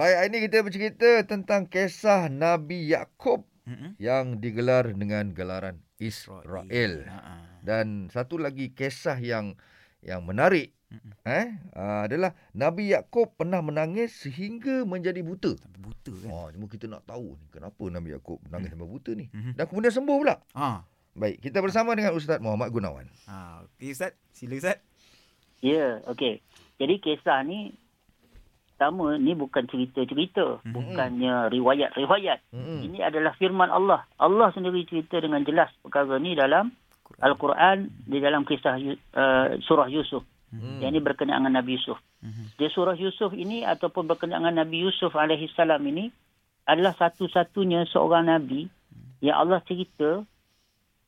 Baik, hari ini kita bercerita tentang kisah Nabi Yakub Mm-mm. yang digelar dengan gelaran Israel. Ha-ha. Dan satu lagi kisah yang yang menarik Mm-mm. eh uh, adalah Nabi Yakub pernah menangis sehingga menjadi buta. Sampai buta kan. Oh, cuma kita nak tahu ni kenapa Nabi Yakub menangis sampai buta ni. Mhm. Dan kemudian sembuh pula. Ha. Baik, kita bersama dengan Ustaz Muhammad Gunawan. Ha. Okey Ustaz, sila Ustaz. Ya, okey. Jadi kisah ni pertama ni bukan cerita-cerita, Mhm. bukannya riwayat-riwayat. Hmm. Ini adalah firman Allah. Allah sendiri cerita dengan jelas perkara ni dalam Al-Quran di dalam kisah uh, surah Yusuf. Hmm. Yang ini berkenaan dengan Nabi Yusuf. Mhm. Di surah Yusuf ini ataupun berkenaan dengan Nabi Yusuf alaihi salam ini adalah satu-satunya seorang nabi yang Allah cerita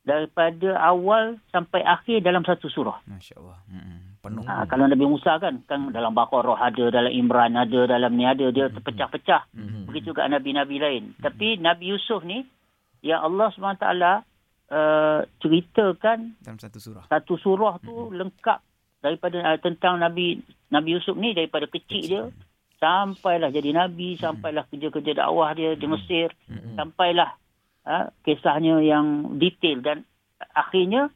daripada awal sampai akhir dalam satu surah. Masya-Allah. Mm-mm. Penuh. Ha, kalau Nabi Musa kan kan dalam Baqarah ada, dalam Imran ada, dalam ni ada, dia terpecah-pecah. Mhm. Begitu juga nabi-nabi lain. Tapi Nabi Yusuf ni yang Allah SWT uh, ceritakan Dalam satu surah. satu surah tu lengkap daripada uh, tentang Nabi Nabi Yusuf ni daripada kecil dia sampailah jadi nabi, sampailah kerja-kerja dakwah dia di Mesir, sampailah uh, kisahnya yang detail dan akhirnya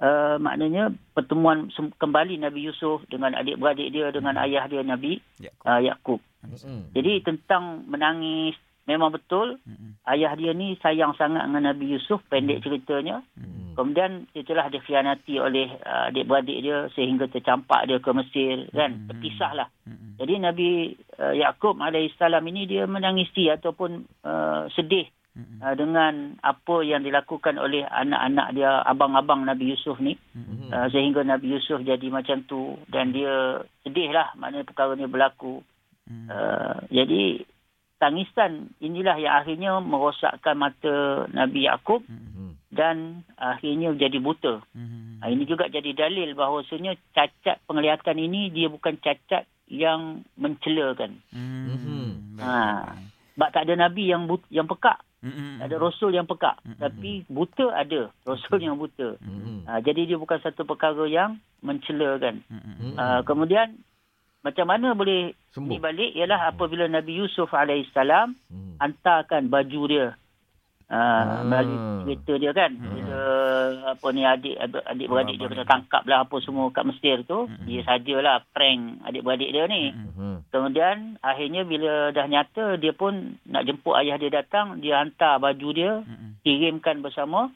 uh, maknanya pertemuan kembali Nabi Yusuf dengan adik-beradik dia dengan ayah dia Nabi Ya. uh, Yakub. Hmm. Jadi tentang menangis memang betul Mm-mm. ayah dia ni sayang sangat dengan Nabi Yusuf pendek ceritanya. Hmm. Kemudian itulah dikhianati oleh uh, adik-beradik dia sehingga tercampak dia ke Mesir kan Hmm. berpisahlah. Mm-mm. Jadi Nabi uh, Yakub alaihissalam ini dia menangisi ataupun uh, sedih Mm-mm. uh, dengan apa yang dilakukan oleh anak-anak dia abang-abang Nabi Yusuf ni Mm-mm. uh, sehingga Nabi Yusuf jadi macam tu dan dia sedihlah maknanya perkara ni berlaku. Mm. Uh, jadi tangisan inilah yang akhirnya merosakkan mata Nabi Yakub Mm-mm. Hmm. dan akhirnya jadi buta. Mm-mm. Ha, ini juga jadi dalil bahawasanya cacat penglihatan ini dia bukan cacat yang mencelakan. Mm-mm. Ha. Sebab tak ada nabi yang but, yang pekak, Tak ada rasul yang pekak, Mm-mm. tapi buta ada, rasul yang buta. Hmm. Ha, jadi dia bukan satu perkara yang mencelakan. Mm-mm. Ha, kemudian macam mana boleh Sembuh. ni balik ialah apabila Nabi Yusuf alaihissalam Hmm. hantarkan baju dia Ah. uh, melalui cerita dia kan Hmm. bila apa ni adik adik beradik dia kena dia. tangkap lah apa semua kat Mesir tu Hmm. dia sajalah prank adik beradik dia ni. Hmm. Kemudian akhirnya bila dah nyata dia pun nak jemput ayah dia datang dia hantar baju dia Mm-mm. kirimkan bersama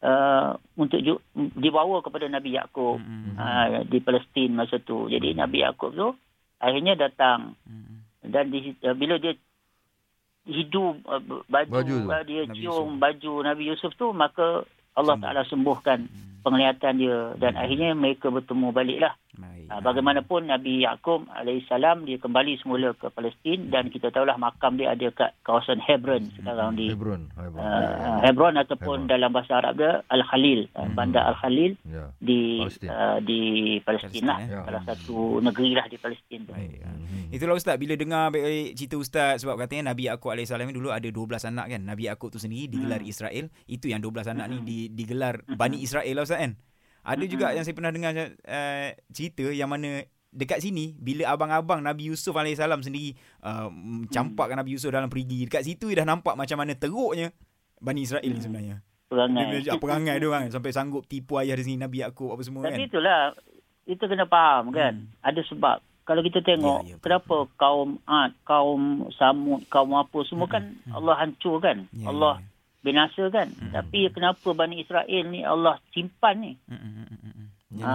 uh, untuk ju- dibawa kepada Nabi Yakub Mm-mm. uh, di Palestin masa tu jadi Nabi Yakub tu akhirnya datang Mm-mm. dan di, uh, bila dia hidup uh, baju, Baju tu. uh, dia Nabi cium baju Nabi Yusuf tu maka Allah Sembuh. Taala sembuhkan Mm. Penglihatan dia dan Hmm. akhirnya mereka bertemu baliklah Baik. uh, bagaimanapun Nabi Yakub alaihissalam dia kembali semula ke Palestin dan kita tahulah makam dia ada kat kawasan Hebron sekarang di Hebron. Hebron. uh, Hebron ataupun Hebron. dalam bahasa Arab dia Al-Khalil uh, Hmm. bandar Al-Khalil Ya. di Palestin. uh, di Palestin lah eh. salah satu negeri lah di Palestin tu. Baik. ha. Hmm. Itulah Ustaz bila dengar baik-baik cerita Ustaz sebab katanya Nabi AS ni dulu ada 12 anak kan. Nabi Yakub tu sendiri digelar Hmm. Israel. Itu yang 12 anak ni di, digelar Hmm. Bani Israel lah Ustaz kan. Ada Hmm. juga yang saya pernah dengar uh, cerita yang mana dekat sini bila abang-abang Nabi Yusuf AS sendiri uh, campakkan Nabi Yusuf dalam perigi dekat situ dah nampak macam mana teruknya Bani Israel Hmm. sebenarnya. Dia Perangai. punya perangai dia orang sampai sanggup tipu ayah dia sini Nabi Yakub apa semua Tapi kan. itulah kita kena faham kan. Ada sebab. Kalau kita tengok Ya, ya, betul. kenapa kaum Ad, kaum Samud, kaum apa semua kan Mm-mm. Allah hancur kan. Ya, Allah ya, binasa kan. Mm-mm. Tapi kenapa Bani Israel ni Allah simpan ni? ya. Mm, mm, mm, mm, mm. Ha,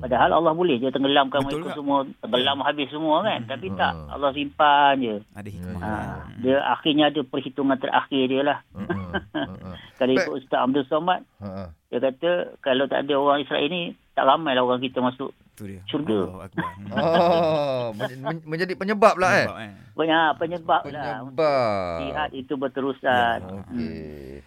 padahal Allah boleh je tenggelamkan Betul mereka tak? semua, tenggelam habis semua kan. Mm. Tapi tak, Allah simpan je. Ada hikmah. Ya, Ha, dia akhirnya ada perhitungan terakhir dia lah. Ha, Kalau ikut Ustaz Abdul Somad, ha. dia kata kalau tak ada orang Israel ni, tak ramai lah orang kita masuk Tu dia. Syurga. Akbar. Hmm. Oh, men- men- menjadi penyebab lah eh. Nampak, eh. banyak penyebab lah. Penyebab. Jihad itu berterusan. Okey.